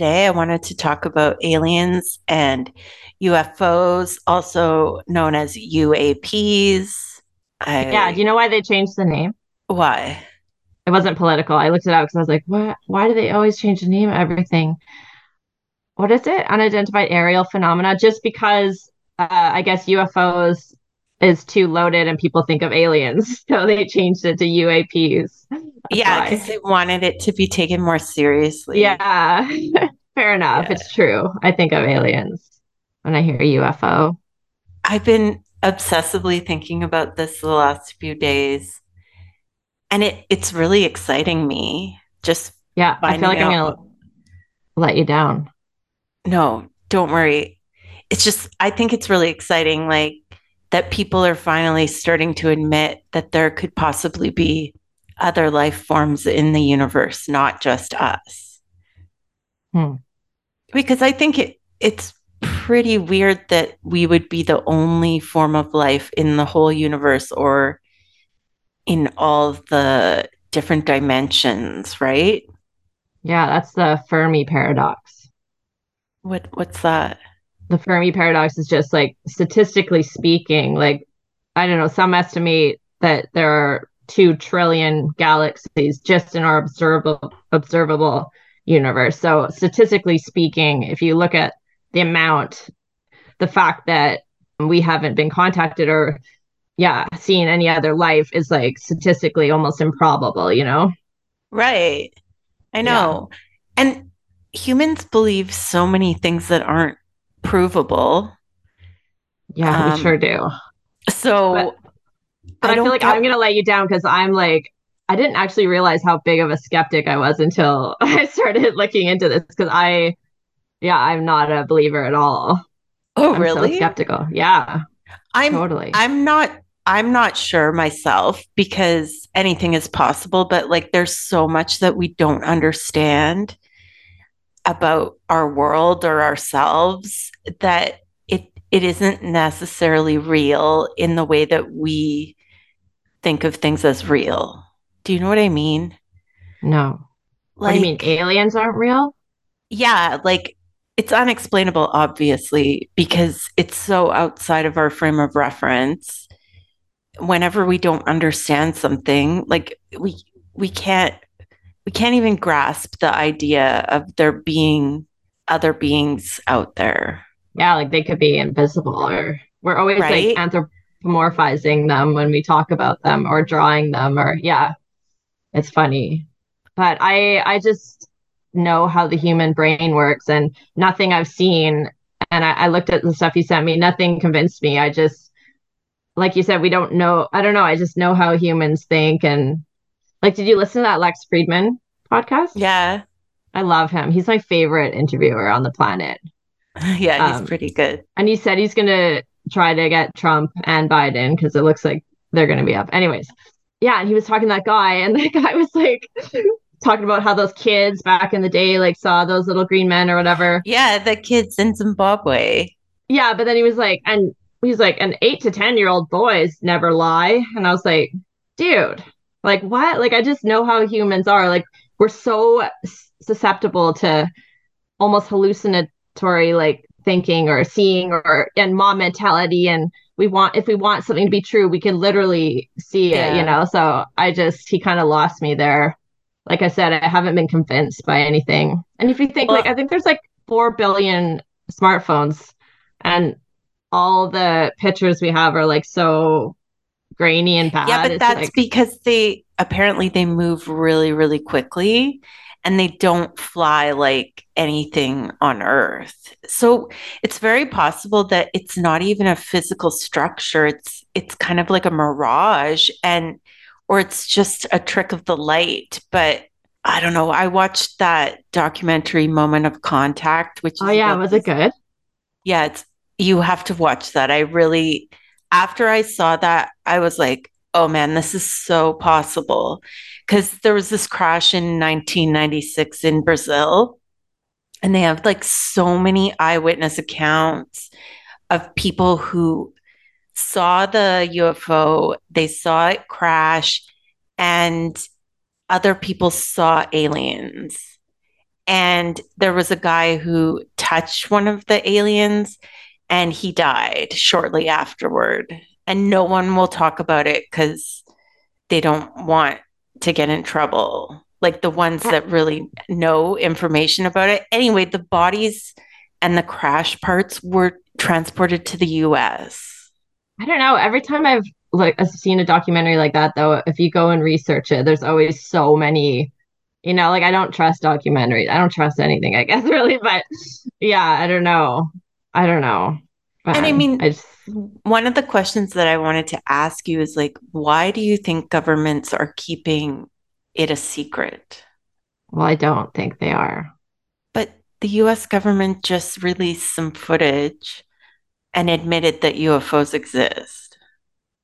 Today, I wanted to talk about aliens and UFOs, also known as UAPs. I, Yeah, do you know why they changed the name? why? It wasn't political. I looked it up because I was like, what? Why do they always change the name of everything? What is it? Unidentified aerial phenomena. Just because uh, I guess UFOs is too loaded and people think of aliens, so they changed it to UAPs. That's Yeah, because they wanted it to be taken more seriously. Yeah, fair enough. Yeah. It's true. I think of aliens when I hear UFO. I've been obsessively thinking about this the last few days, and it it's really exciting me. Just Yeah, I feel like I'm gonna let you down. No, don't worry. It's just, I think it's really exciting, like that people are finally starting to admit that there could possibly be other life forms in the universe, not just us. Hmm. Because I think it it's pretty weird that we would be the only form of life in the whole universe or in all the different dimensions, right? Yeah, that's the Fermi paradox. What what's that? The Fermi paradox is just like statistically speaking, like I don't know, some estimate that there are two trillion galaxies just in our observable observable universe. So statistically speaking, if you look at the amount, the fact that we haven't been contacted or yeah, seen any other life is like statistically almost improbable, you know? Right. I Yeah. know. And humans believe so many things that aren't provable. Yeah, Um, we sure do. So But- But I, don't feel like get- I'm gonna let you down because I'm like, I didn't actually realize how big of a skeptic I was until I started looking into this because I, yeah, I'm not a believer at all. Oh, I'm so really? skeptical. Yeah, I'm totally. I'm not I'm not sure myself because anything is possible, but like there's so much that we don't understand about our world or ourselves that it it isn't necessarily real in the way that we think of things as real. Do you know what I mean? no. what do you mean? Aliens aren't real? Yeah, like it's unexplainable, obviously, because it's so outside of our frame of reference. Whenever we don't understand something, like we we can't we can't even grasp the idea of there being other beings out there. Yeah, like they could be invisible or we're always Right? like anthropomorphizing them when we talk about them or drawing them or yeah, it's funny. But I I just know how the human brain works and nothing I've seen and I, I looked at the stuff you sent me, nothing convinced me. I just like you said, we don't know I don't know, I just know how humans think and like did you listen to that Lex Fridman podcast? Yeah. I love him. He's my favorite interviewer on the planet. Yeah, he's Um, pretty good. And he said he's going to try to get Trump and Biden because it looks like they're going to be up. Anyways, yeah. And he was talking to that guy, and the guy was like talking about how those kids back in the day like saw those little green men or whatever. Yeah, the kids in Zimbabwe. Yeah. But then he was like, and he's like, an eight to 10 year old boys never lie. And I was like, dude, like what? Like, I just know how humans are. Like, we're so susceptible to almost hallucinatory like thinking or seeing or and mom mentality. And we want if we want something to be true we can literally see it you know? So i just he kind of lost me there. Like i said i haven't been convinced by anything. And if you think Well- like i think there's like 4 billion smartphones and all the pictures we have are like so grainy and bad Yeah, but It's that's like- because they apparently they move really, really quickly and they don't fly like anything on Earth. So it's very possible that it's not even a physical structure. It's it's kind of like a mirage and or it's just a trick of the light. But I don't know. I watched that documentary Moment of Contact, which oh yeah was it good yeah, it's you have to watch that. I really after I saw that, I was like, oh man, this is so possible. Because there was this crash in 1996 in Brazil, and they have like so many eyewitness accounts of people who saw the UFO, they saw it crash, and other people saw aliens. And there was a guy who touched one of the aliens and he died shortly afterward. And no one will talk about it because they don't want to get in trouble. Like the ones that really know information about it. Anyway, the bodies and the crash parts were transported to the US. I don't know. Every time I've like seen a documentary like that though, if you go and research it, there's always so many you know, like I don't trust documentaries. I don't trust anything, I guess, really. But yeah, I don't know. I don't know. and I um, mean, I just... one of the questions that I wanted to ask you is like, why do you think governments are keeping it a secret? Well, I don't think they are. But the US government just released some footage and admitted that UFOs exist.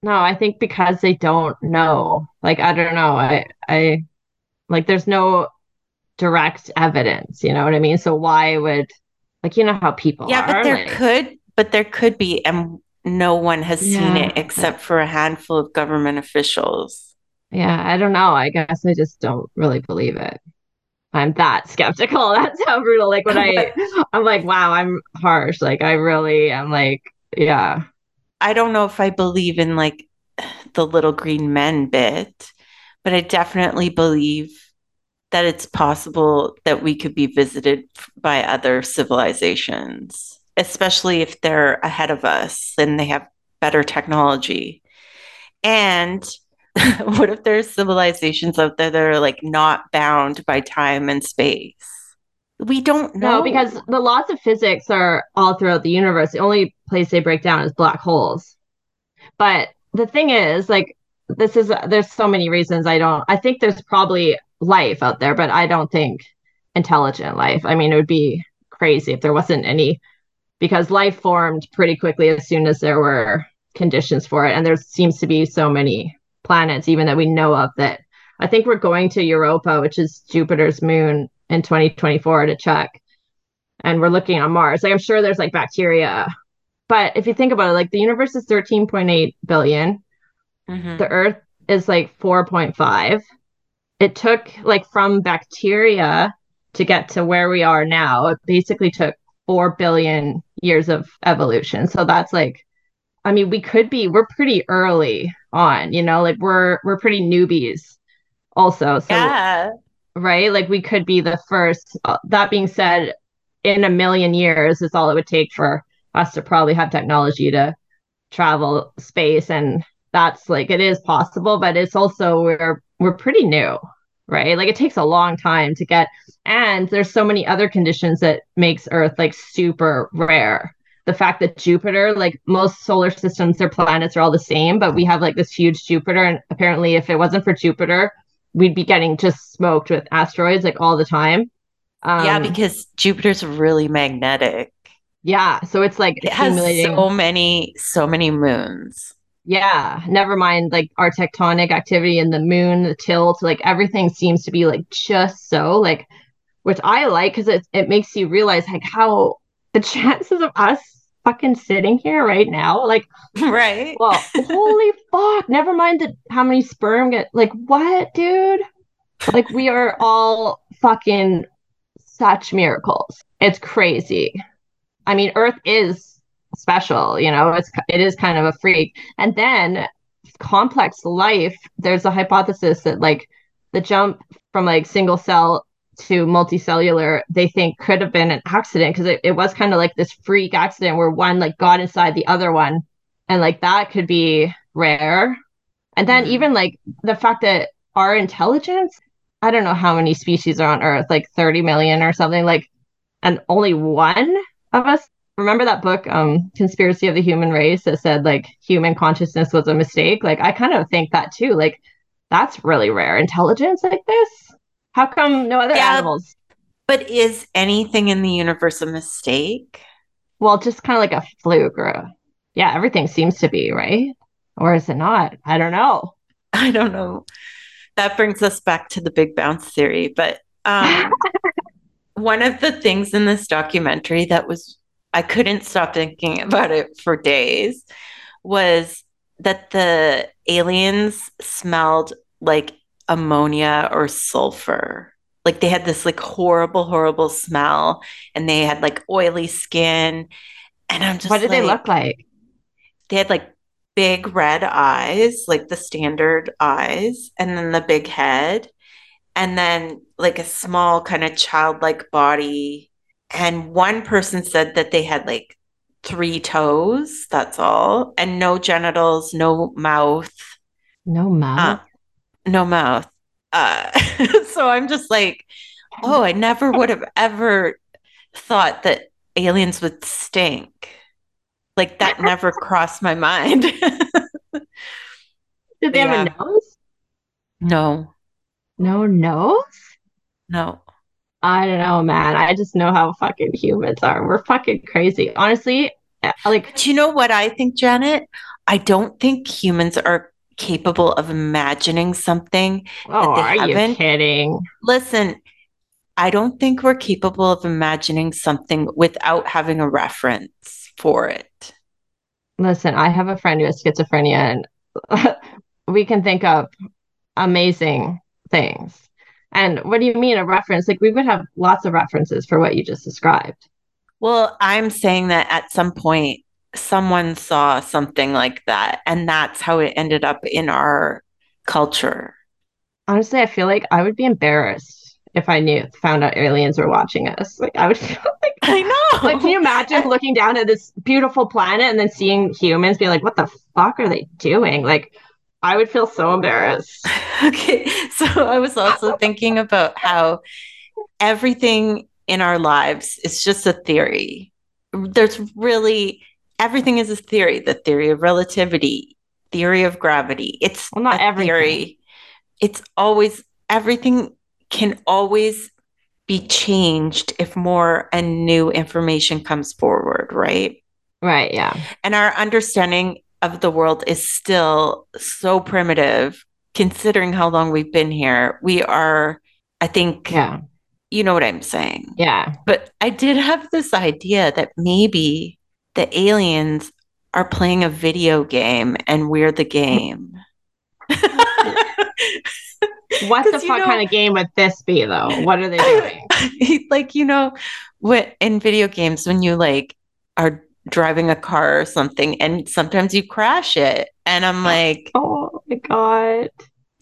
No, I think because they don't know. Like I don't know. I I like there's no direct evidence, you know what I mean? So why would like you know how people Yeah, are, but there like, could but there could be and no one has seen it except for a handful of government officials. Yeah, I don't know. I guess I just don't really believe it. I'm that skeptical. That's how brutal. Like when I I'm like, wow, I'm harsh. Like I really am like, yeah. I don't know if I believe in like the little green men bit, but I definitely believe that it's possible that we could be visited by other civilizations, especially if they're ahead of us and they have better technology. And what if there's civilizations out there that are like not bound by time and space? We don't know. No, because the laws of physics are all throughout the universe. The only place they break down is black holes. But the thing is, like, this is there's so many reasons I don't. I think there's probably life out there, but I don't think intelligent life. I mean, it would be crazy if there wasn't any, because life formed pretty quickly as soon as there were conditions for it, and there seems to be so many planets, even that we know of, that I think we're going to Europa, which is Jupiter's moon, in 2024 to check. And we're looking on Mars. Like I'm sure there's like bacteria. But if you think about it, like the universe is 13.8 billion. Mhm. The Earth is like 4.5. It took like from bacteria to get to where we are now. It basically took 4 billion years of evolution. So that's like I mean, we could be we're pretty early on, you know, like we're we're pretty newbies also. So yeah. right? Like we could be the first. Uh, That being said, in a million years is all it would take for us to probably have technology to travel space, and that's like it is possible, but it's also we're we're pretty new, right? Like it takes a long time to get, and there's so many other conditions that makes Earth like super rare. The fact that Jupiter, like most solar systems, their planets are all the same, but we have like this huge Jupiter, and apparently, if it wasn't for Jupiter, we'd be getting just smoked with asteroids like all the time. Um, yeah, because Jupiter's really magnetic. yeah, so it's like It has so many, so many moons. Yeah, never mind like our tectonic activity in the moon, the tilt, like everything seems to be like just so like, which I like because it it makes you realize like how the chances of us fucking sitting here right now, like right? well, holy fuck. Never mind the, how many sperm get like what, dude? Like we are all fucking such miracles. It's crazy. I mean, Earth is special, you know, it's it is kind of a freak. And then complex life, there's a hypothesis that like the jump from like single cell to multicellular, they think could have been an accident because it, it was kind of like this freak accident where one like got inside the other one and like that could be rare and then Mhm. even like the fact that our intelligence i don't know how many species are on earth like 30 million or something like and only one of us remember that book um conspiracy of the human race that said like human consciousness was a mistake like i kind of think that too like that's really rare intelligence like this how come no other Yeah. animals But is anything in the universe a mistake? well just kind of like a fluke or a, yeah everything seems to be right or is it not i don't know I don't know. That brings us back to the big bounce theory. But um, one of the things in this documentary that was, I couldn't stop thinking about it for days, was that the aliens smelled like ammonia or sulfur. like they had this like horrible, horrible smell and they had like oily skin. And I'm just What did like, they look like? They had like big red eyes, like the standard eyes, and then the big head, and then like a small kind of childlike body. And one person said that they had like three toes, that's all, and no genitals, no mouth. No mouth. Uh, no mouth. Uh, so I'm just like, oh, I never would have ever thought that aliens would stink. Like that never crossed my mind. Did they yeah. have a nose? no, No nose? no. I don't know, man. I just know how fucking humans are. We're fucking crazy. Honestly, uh, like Do you know what I think, Janet? I don't think humans are capable of imagining something. oh, they are you haven't- kidding? Listen, I don't think we're capable of imagining something without having a reference for it. Listen, I have a friend who has schizophrenia, and we can think of amazing things. And what do you mean a reference? Like we would have lots of references for what you just described. Well, I'm saying that at some point someone saw something like that, and that's how it ended up in our culture. Honestly, I feel like I would be embarrassed if I knew found out aliens were watching us. Like I would feel like I know. like can you imagine looking down at this beautiful planet and then seeing humans be like, what the fuck are they doing? Like I would feel so embarrassed. Okay, so I was also thinking about how everything in our lives is just a theory. There's really everything is a theory. The theory of relativity, theory of gravity. It's Well, not every theory. It's always everything can always be changed if more and new information comes forward, right? Right, yeah. And our understanding of the world is still so primitive considering how long we've been here. We are, I think, Yeah. you know what I'm saying. Yeah. But I did have this idea that maybe the aliens are playing a video game and we're the game. What the you fuck know- kind of game would this be though? What are they doing? like you know what in video games when you like are driving a car or something and sometimes you crash it and i'm oh, like oh my god.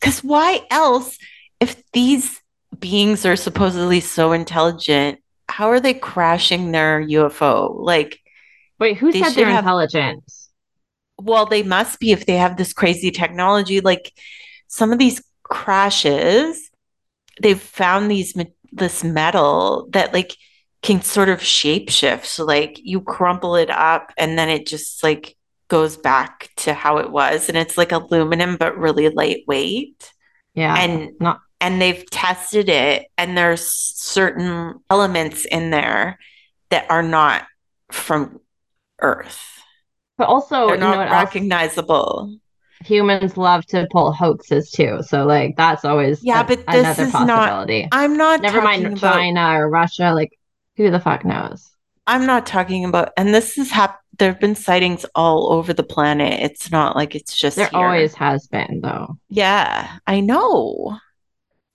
because why else if these beings are supposedly so intelligent how are they crashing their ufo like Wait, who They said they're have- intelligent? well they must be if they have this crazy technology like some of these crashes they've found these this metal that like can sort of shapeshift so like you crumple it up and then it just like goes back to how it was and it's like aluminum but really lightweight Yeah. and not and they've tested it and there's certain elements in there that are not from earth but also they're you know not else? recognizable humans love to pull hoaxes too. So like that's always Yeah, a- but this another is not- possibility. i'm not Never mind about China or Russia. Like who the fuck knows? i'm not talking about and this is hap- there have been sightings all over the planet it's not like it's just There here. always has been though. yeah i know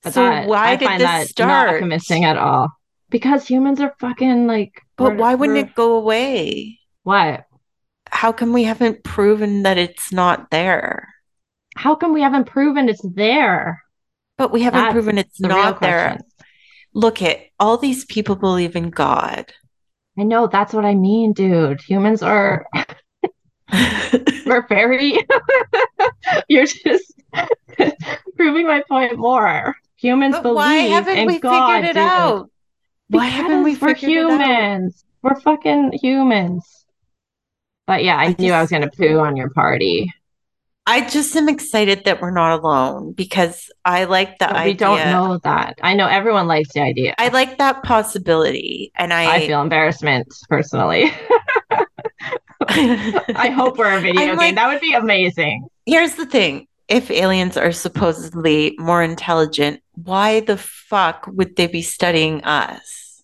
But so that, why I did find this that start not convincing at all? Because humans are fucking like. but why wouldn't it go away What? how come we haven't proven that it's not there How come we haven't proven it's there? but we haven't That's proven it's The not there. Look at all these people believe in god I know that's what I mean, dude. Humans are we're very you're just proving my point more. Humans but believe why haven't in we God, figured it dude. out why haven't we we're figured it out humans. We're fucking humans. But yeah, I, I knew I was gonna poo on your party. I just am excited that we're not alone because I like the But idea. we don't know that. I know everyone likes the idea. I like that possibility, and I, I feel embarrassment personally. I hope we're a video I'm game. like- that would be amazing. Here's the thing: if aliens are supposedly more intelligent, why the fuck would they be studying us?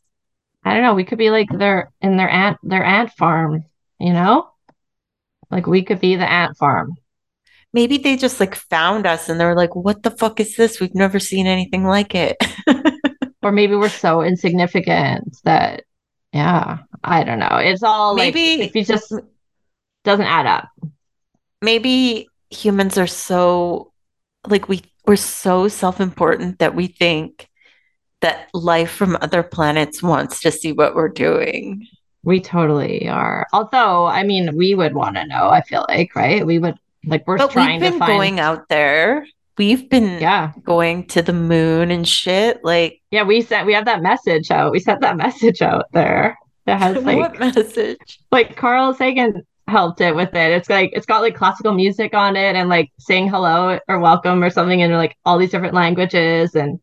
I don't know. We could be like their in their ant their ant farm, you know? Like we could be the ant farm. Maybe they just like found us and they were like, "What the fuck is this? We've never seen anything like it." or maybe we're so insignificant that yeah, I don't know. It's all maybe like, if you just doesn't add up. Maybe humans are so like we we're so self-important that we think that life from other planets wants to see what we're doing. We totally are. Although, I mean, we would want to know. I feel like, right? We would like we're but trying we've been to find... going out there. We've been yeah going to the moon and shit. Like yeah, we sent we have that message out. We sent that message out there that has like what message? Like Carl Sagan helped it with it. It's like it's got like classical music on it and like saying hello or welcome or something in like all these different languages and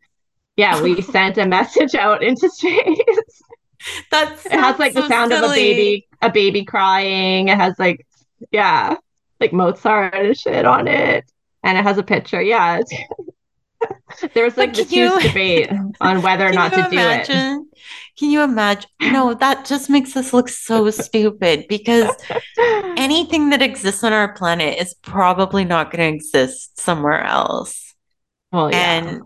yeah, we sent a message out into space. That's it has like so the sound silly. of a baby a baby crying. It has like yeah, like Mozart and shit on it. And it has a picture. Yeah. There's like this you, huge debate on whether or not to imagine, do it. Can you imagine? No, that just makes us look so stupid because anything that exists on our planet is probably not going to exist somewhere else. Well, yeah. And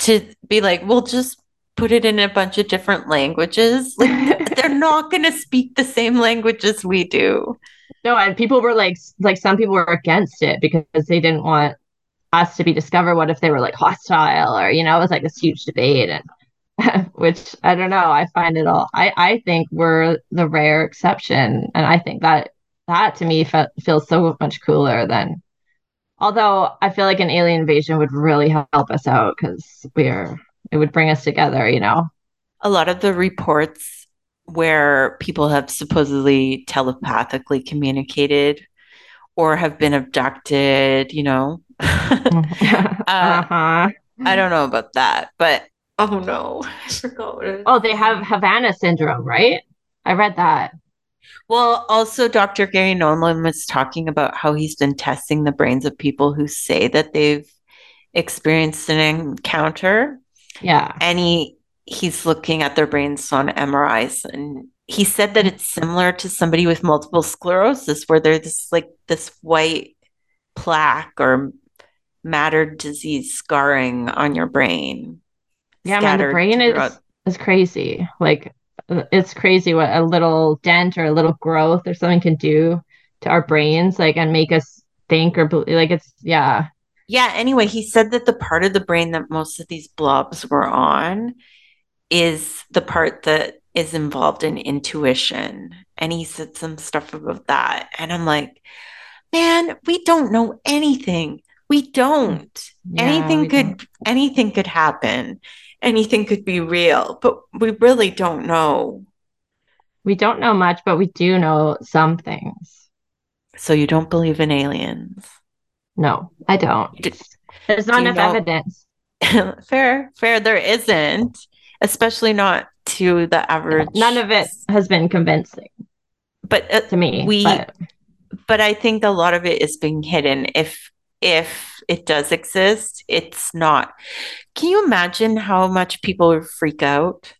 to be like, we'll just put it in a bunch of different languages. Like, they're not going to speak the same language as we do. No, and people were like, like some people were against it because they didn't want us to be discovered. What if they were like hostile or, you know, it was like this huge debate. And which I don't know. I find it all. I I think we're the rare exception, and I think that that to me fe- feels so much cooler than. Although I feel like an alien invasion would really help us out because we're it would bring us together, you know. A lot of the reports where people have supposedly telepathically communicated or have been abducted, you know. uh, uh-huh. I don't know about that, but Oh no, I forgot Oh, they have Havana syndrome, right? I read that. Well, also, Dr. Garry Nolan was talking about how he's been testing the brains of people who say that they've experienced an encounter. Yeah. And he he's looking at their brains on MRIs and he said that it's similar to somebody with multiple sclerosis where there's this like this white plaque or mattered disease scarring on your brain yeah, man, the brain is is crazy. Like it's crazy what a little dent or a little growth or something can do to our brains, like and make us think or believe. Like it's yeah. Yeah. Anyway, he said that the part of the brain that most of these blobs were on is the part that is involved in intuition. And he said some stuff about that. And I'm like, man, we don't know anything. We don't. Yeah, anything we could don't. anything could happen anything could be real, but we really don't know. We don't know much, but we do know some things. So you don't believe in aliens? No, I don't. There's not enough know? evidence. fair, fair. There isn't, especially not to the average. None of it has been convincing. But uh, to me, we. But... but I think a lot of it is being hidden. If if it does exist, it's not. Can you imagine how much people would freak out?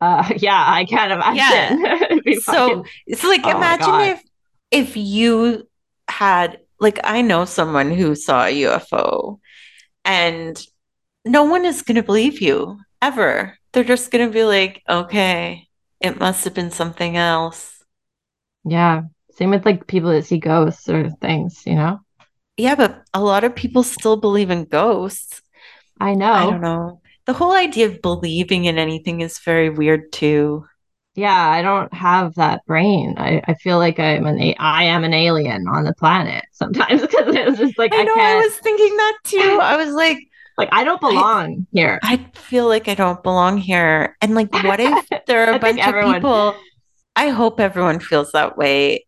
Uh, yeah, I can't imagine. Yeah. so it's like oh imagine if if you had like I know someone who saw a UFO and no one is going to believe you ever. They're just going to be like, okay, it must have been something else. Yeah. Same with like people that see ghosts or things, you know? Yeah, but a lot of people still believe in ghosts. I know. I don't know. The whole idea of believing in anything is very weird too. Yeah, I don't have that brain. I, I feel like I'm an a- I am an alien on the planet sometimes because it's just like I, I know I was thinking that too. I was like, like I don't belong I, here. I feel like I don't belong here. And like, what if there are a bunch everyone... of people? I hope everyone feels that way,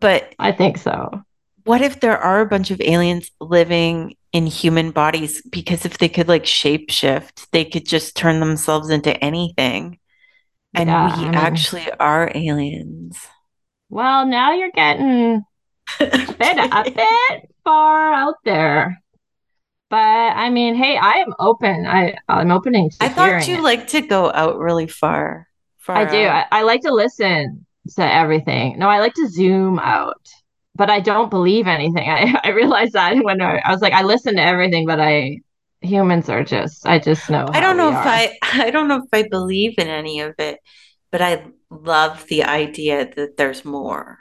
but I think so what if there are a bunch of aliens living in human bodies? Because if they could like shapeshift, they could just turn themselves into anything. And yeah, we I mean, actually are aliens. Well, now you're getting a bit, a bit far out there. But I mean, hey, I am open. I I'm opening. I thought you like to go out really far. far I do. I, I like to listen to everything. No, I like to zoom out but I don't believe anything. I, I realized that when I, I was like, I listen to everything, but I humans are just I just know I don't know if are. I I don't know if I believe in any of it, but I love the idea that there's more.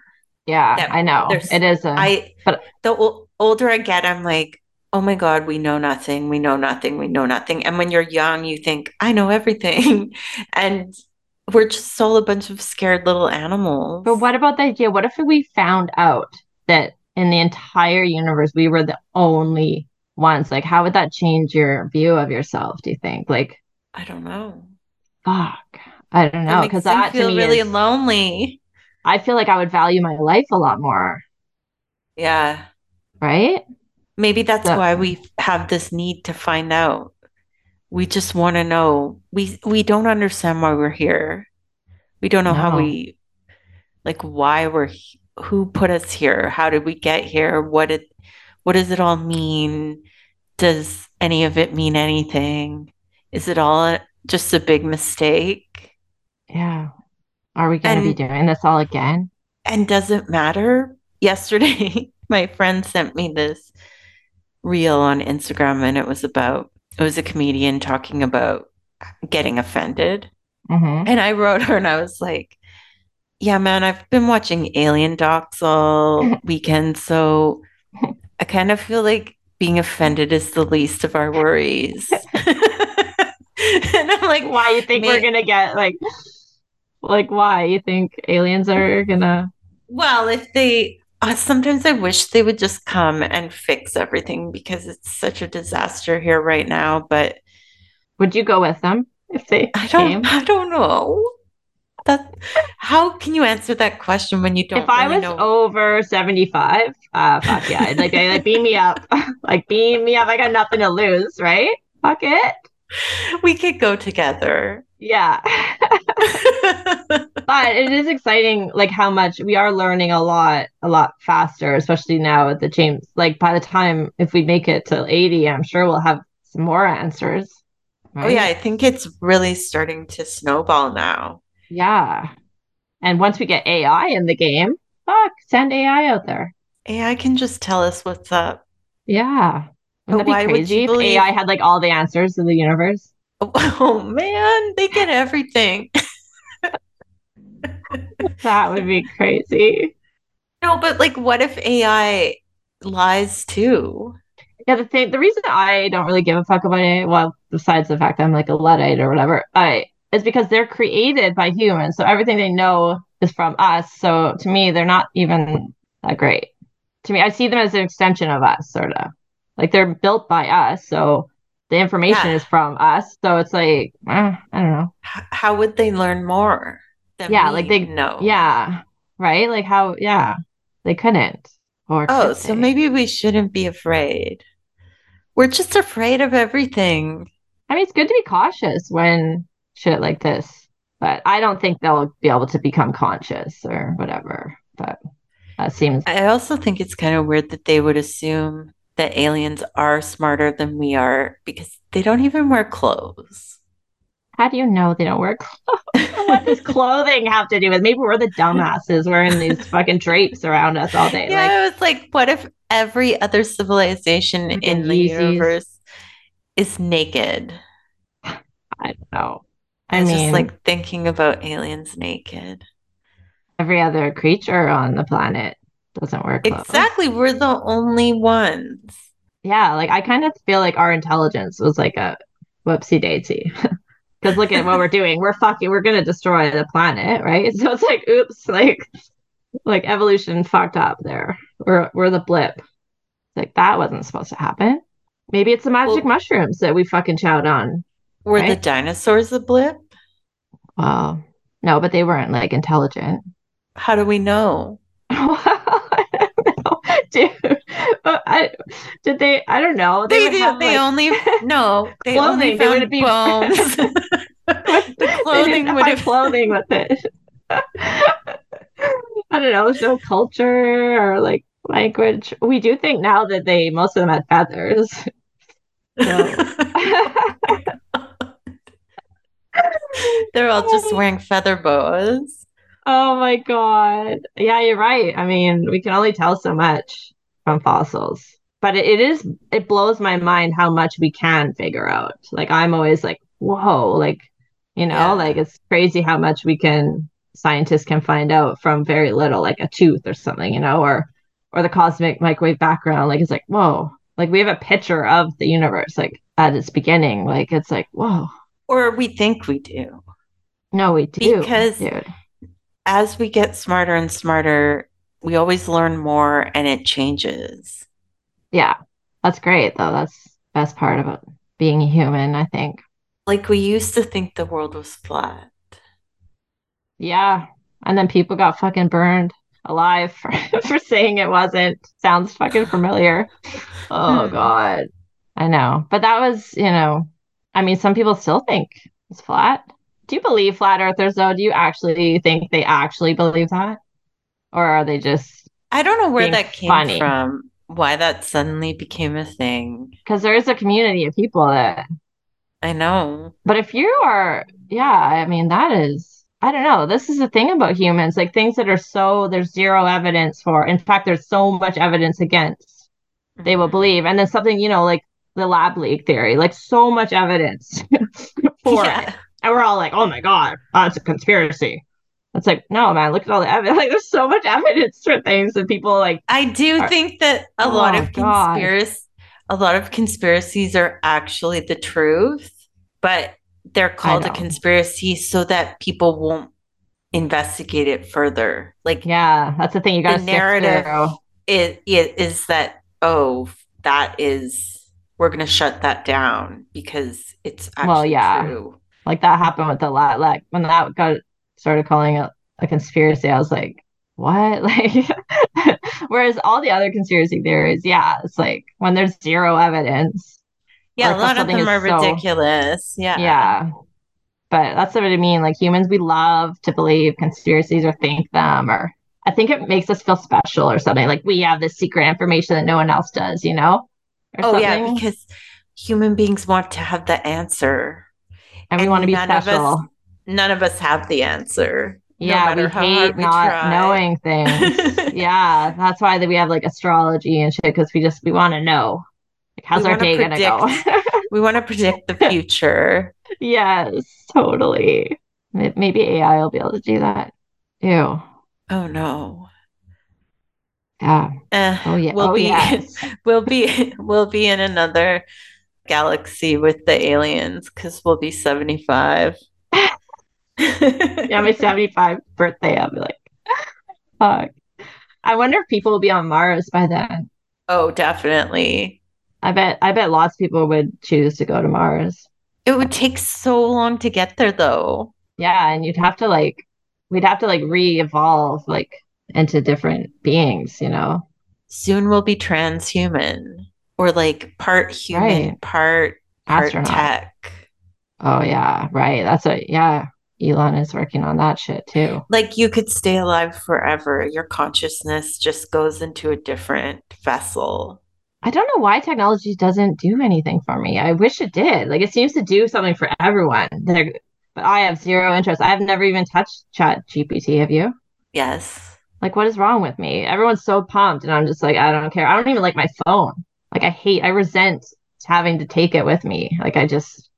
Yeah, That I know. It is a I but the ol- older I get, I'm like, oh my God, we know nothing, we know nothing, we know nothing. And when you're young, you think, I know everything. And we're just all a bunch of scared little animals. but what about the idea? What if we found out that in the entire universe we were the only ones? Like how would that change your view of yourself, do you think? Like, I don't know. fuck. I don't know. Because that feel me really is lonely. I feel like I would value my life a lot more, Yeah. right? Maybe that's So why we have this need to find out. We just want to know. We we don't understand why we're here. We don't know how we like why we're who put us here. How did we get here? What did what does it all mean? Does any of it mean anything? Is it all just a big mistake? Yeah. Are we going to be doing this all again? and does it matter? Yesterday, my friend sent me this reel on Instagram and it was about it was a comedian talking about getting offended. hmm And I wrote her and I was like, Yeah, man, I've been watching alien docs all weekend, so I kind of feel like being offended is the least of our worries. and I'm like, Why you think we're gonna get like like why you think aliens are gonna well, if they uh, sometimes I wish they would just come and fix everything because it's such a disaster here right now, but would you go with them if they I don't came? I don't know. That how can you answer that question when you don't If really I was know? over 75, uh fuck yeah. I'd like, like beam me up. like beam me up. I got nothing to lose, right? Fuck it. We could go together. Yeah. But it is exciting, like how much we are learning a lot, a lot faster, especially now at the James. Like by the time if we make it to 80, I'm sure we'll have some more answers, Oh yeah. I think it's really starting to snowball now. Yeah. And once we get AI in the game, fuck, send AI out there. AI can just tell us what's up. Yeah. But Wouldn't that why be would crazy you if believe? AI had like all the answers in the universe? Oh man, they get everything. That would be crazy. No, but like, what if AI lies too? Yeah, the thing, the reason I don't really give a fuck about it, well, besides the fact that I'm like a Luddite or whatever, I is because they're created by humans, so everything they know is from us. So to me, they're not even that great. To me, I see them as an extension of us, sort of. Like they're built by us, so the information Yeah. is from us. So it's like, eh, I don't know. How would they learn more than Yeah, like they, know? yeah, right? Like how, yeah, they couldn't, or Oh, could so maybe we shouldn't be afraid. We're just afraid of everything. I mean, it's good to be cautious when shit like this, but I don't think they'll be able to become conscious or whatever. But that seems, I also think it's kind of weird that they would assume that aliens are smarter than we are because they don't even wear clothes. how do you know they don't wear clothes? What does clothing have to do with? Maybe we're the dumbasses wearing these fucking drapes around us all day. Like, Yeah, I was like, what if every other civilization in the Yeezys. universe is naked? I don't know. I I mean, just like thinking about aliens naked. every other creature on the planet doesn't work. Exactly, we're the only ones. Yeah, like I kind of feel like our intelligence was like a whoopsie daisy. Because look at what we're doing. We're fucking, we're gonna destroy the planet, right? So it's like, oops, like like evolution fucked up there. We're we're the blip. Like that wasn't supposed to happen. Maybe it's the magic Well, mushrooms that we fucking chowed on, were the dinosaurs a blip? Well, no, but they weren't like intelligent. How do we know? Well, I don't know, dude. I did they? I don't know. They They would have They like only no. They only clothing. They would be. bones. the clothing would have. clothing with it. I don't know. There's no culture or like language. We do think now that they most of them had feathers. So They're all just wearing feather boas. Oh my God. Yeah, you're right. I mean, we can only tell so much from fossils. but it, it is it blows my mind how much we can figure out. Like I'm always like, whoa, like you know, Yeah. like it's crazy how much we can scientists can find out from very little, like a tooth or something, you know, or or the cosmic microwave background. Like it's like, whoa, like we have a picture of the universe, like at its beginning. Like it's like, whoa, Or we think we do. no, we do, Because- dude. As we get smarter and smarter, we always learn more and it changes. Yeah, that's great though. That's best part about being a human, I think. Like we used to think the world was flat. Yeah. And then people got fucking burned alive for, for saying it wasn't. Sounds fucking familiar. Oh Hmm. God. I know. But that was, you know, I mean, some people still think it's flat. Do you believe flat earthers though? Do you actually think they actually believe that? Or are they just I don't know where that came funny. from, why that suddenly became a thing. because there is a community of people that I know. But if you are, yeah, I mean, that is, I don't know. This is the thing about humans, like things that are so, there's zero evidence for. In fact, there's so much evidence against, they will mm-hmm. believe. And then something, you know, like the lab leak theory, like so much evidence for Yeah. it. And we're all like, oh my God, that's a conspiracy. It's like, no, man, look at all the evidence. Like, there's so much evidence for things that people like, I do Are- think that a oh lot Oh, of God. conspiracy a lot of conspiracies are actually the truth, but they're called a conspiracy so that people won't investigate it further. Like yeah, that's the thing you got to The narrative- it, it is that oh that is we're going to shut that down because it's actually Well, yeah. true. Like that happened with the lat like when that got started calling it a conspiracy i was like what like whereas all the other conspiracy theories yeah it's like when there's zero evidence Yeah, a lot of them are so- ridiculous. Yeah. yeah but that's what i mean like humans we love to believe conspiracies or think them or i think it makes us feel special or something like we have this secret information that no one else does you know or Oh yeah, because human beings want to have the answer. And we want to be none of us special None of us have the answer. no yeah we hate we not try. knowing things yeah, that's why that we have like astrology and shit because we just we want to know like how's We our day gonna go? we want to predict the future. yes, totally. Maybe AI will be able to do that. Ew. Oh no. Yeah. Eh, Oh yeah. We'll oh be yes. we'll be we'll be in another galaxy with the aliens because we'll be 75. yeah, my 75 birthday, I'll be like, fuck. I wonder if people will be on Mars by then. Oh, definitely. I bet I bet lots of people would choose to go to Mars. It would take so long to get there though. Yeah, and you'd have to like we'd have to like re-evolve like into different beings, you know. Soon we'll be transhuman or like part human, Right. part part Astronaut. tech. Oh yeah, right. That's what yeah. Elon is working on that shit too. Like you could stay alive forever. Your consciousness just goes into a different vessel. I don't know why technology doesn't do anything for me. I wish it did. Like it seems to do something for everyone. They're, but I have zero interest. I've never even touched Chat GPT. Have you? Yes. Like what is wrong with me? Everyone's so pumped, and I'm just like, I don't care. I don't even like my phone. Like I hate. I resent having to take it with me. Like I just,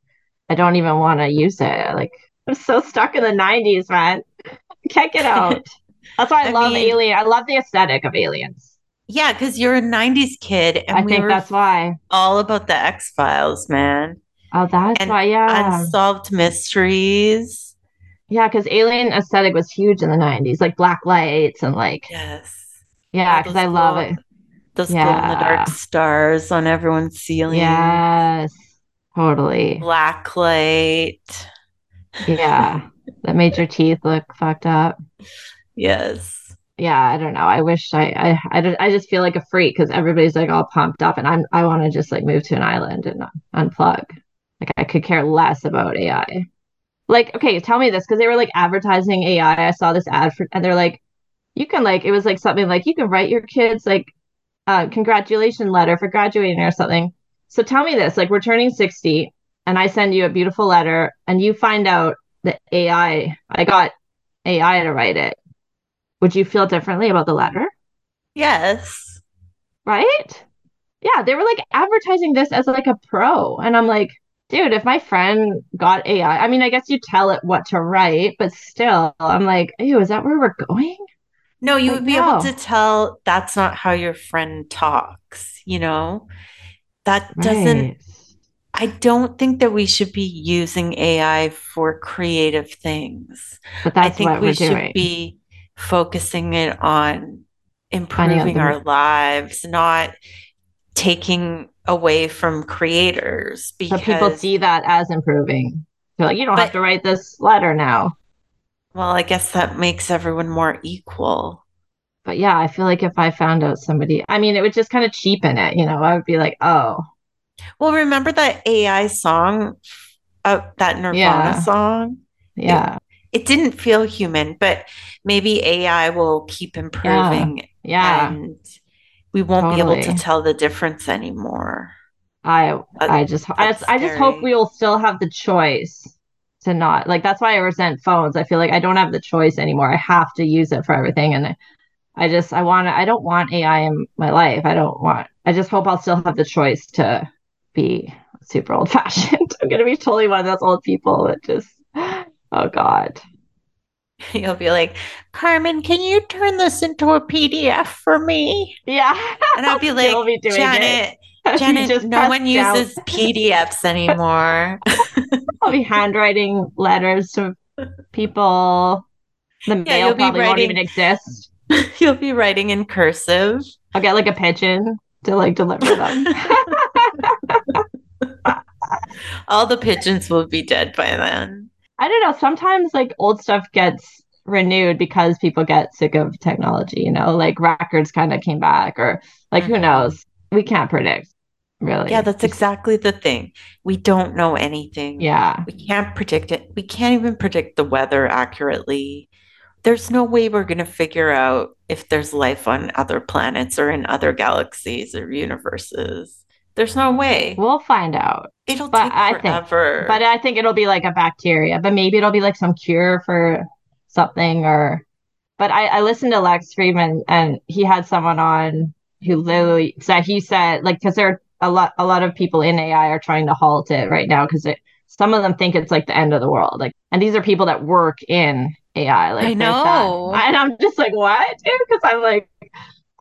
I don't even want to use it. Like I'm so stuck in the '90s, man. I can't get out. That's why I, I love mean- Alien. I love the aesthetic of Aliens. Yeah, because you're a 90s kid and I we think were that's why. all about the X Files, man. Oh, that's And why. Yeah. Unsolved mysteries. Yeah, because alien aesthetic was huge in the 90s, like black lights and like, Yes. yeah, because I love it. Those glow in the dark stars on everyone's ceiling. Yes, totally. Black light. Yeah, that made your teeth look fucked up. Yes. Yeah, I don't know. I wish I, I, I, I just feel like a freak because everybody's like all pumped up, and I'm, I want to just like move to an island and unplug. Like I could care less about AI. Like, okay, tell me this because they were like advertising AI. I saw this ad for, and they're like, you can like, it was like something like you can write your kids like a congratulation letter for graduating or something. So tell me this, like we're turning 60 and I send you a beautiful letter and you find out that AI, I got AI to write it. Would you feel differently about the letter? Yes. Right? yeah, they were like advertising this as like a pro. And I'm like, dude, if my friend got AI, I mean, I guess you tell it what to write, but still, I'm like, ew, is that where we're going? No, you Like, would be able to tell that's not how your friend talks, you know? That doesn't. I don't think that we should be using AI for creative things. But I think what we should doing. be focusing it on improving our lives, not taking away from creators So people see that as improving. They're like, you don't have to write this letter now. Well, I guess that makes everyone more equal. But yeah, I feel like if I found out somebody, I mean, it would just kind of cheapen it, you know. I would be like, oh, Well, remember that AI song, uh, that Nirvana Yeah. song? yeah, It didn't feel human, but maybe AI will keep improving yeah. and we won't be able to tell the difference anymore. I That- I just I just, I just hope we will still have the choice to not like that's why I resent phones. I feel like I don't have the choice anymore. I have to use it for everything and I, I just I want to I don't want AI in my life. I don't want I just hope I'll still have the choice to be super old fashioned. I'm gonna be totally one of those old people that just oh God. You'll be like, Carmen, can you turn this into a PDF for me? Yeah. And I'll be like, be doing it. Janet, no one down. uses PDFs anymore. I'll be handwriting letters to people. The Yeah, mail probably won't even exist. You'll be writing in cursive. I'll get like a pigeon to like deliver them. All the pigeons will be dead by then. I don't know. Sometimes like old stuff gets renewed because people get sick of technology, you know, like records kind of came back or like who Mhm. knows? We can't predict, really. Yeah, that's exactly the thing. We don't know anything. Yeah. We can't predict it. We can't even predict the weather accurately. There's no way we're going to figure out if there's life on other planets or in other galaxies or universes. There's no way. We'll find out. It'll but take I think- forever. But I think it'll be like a bacteria, but maybe it'll be like some cure for something or but I, I listened to Lex Fridman and he had someone on who literally said he said like because there are a lot a lot of people in AI are trying to halt it right now because some of them think it's like the end of the world. Like and these are people that work in AI. Like I know. that. And I'm just like, what? Dude? Because I'm like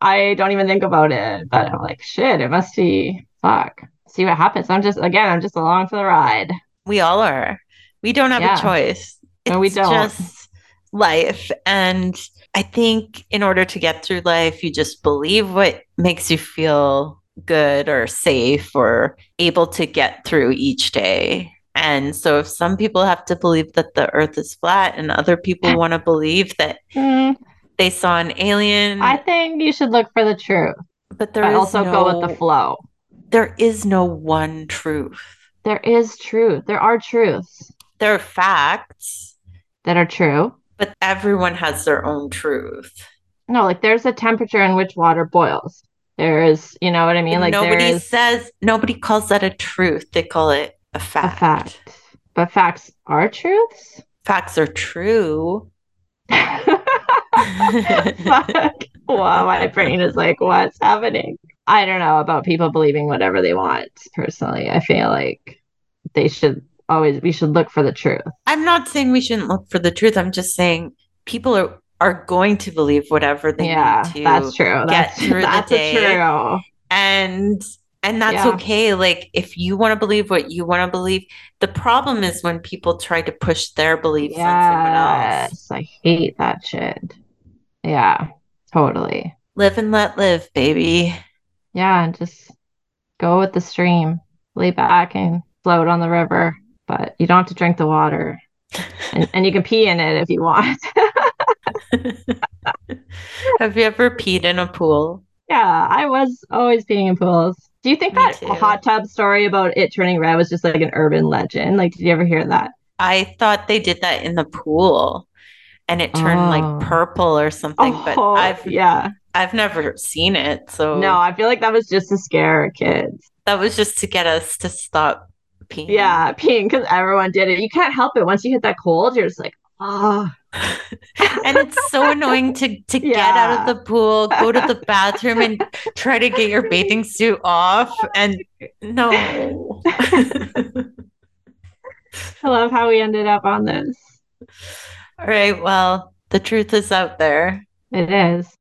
I don't even think about it. But I'm like, shit, it must be fuck. See what happens. I'm just again, I'm just along for the ride. we all are. We don't have Yeah. a choice. No, we don't. just life. And I think in order to get through life, you just believe what makes you feel good or safe or able to get through each day. And so if some people have to believe that the earth is flat and other people want to believe that Mm, they saw an alien, I think you should look for the truth, but there but is also go with the flow. There is no one truth. There is truth. There are truths There are facts, that are true. but everyone has their own truth. No, like there's a temperature in which water boils. There is, you know what I mean? Like nobody is says nobody calls that a truth. They call it a fact. a fact. fact. But facts are truths? Facts are true. Fuck. Wow, my brain is like, what's happening? I don't know about people believing whatever they want, personally. I feel like they should always, we should look for the truth. I'm not saying we shouldn't look for the truth. I'm just saying people are are going to believe whatever they yeah, need to that's true. get That's, through the that's day. true. and and that's Yeah. okay like if you want to believe what you want to believe the problem is when people try to push their beliefs on someone else I hate that shit. Yeah, totally. live and let live baby Yeah, and just go with the stream, lay back and float on the river, but you don't have to drink the water. And, and you can pee in it if you want. have you ever peed in a pool yeah, I was always peeing in pools. Do you think Me that too. hot tub story about it turning red was just like an urban legend? Like, did you ever hear that? i thought they did that in the pool and it turned Oh. like purple or something but Oh, i've yeah. i've never seen it so No, I feel like that was just to scare kids. that was just to get us to stop peeing Yeah, peeing because everyone did it. You can't help it. Once you hit that cold, you're just like, oh, and it's so annoying to to yeah. get out of the pool, go to the bathroom and try to get your bathing suit off and no. I love how we ended up on this. All right, well, the truth is out there. It is.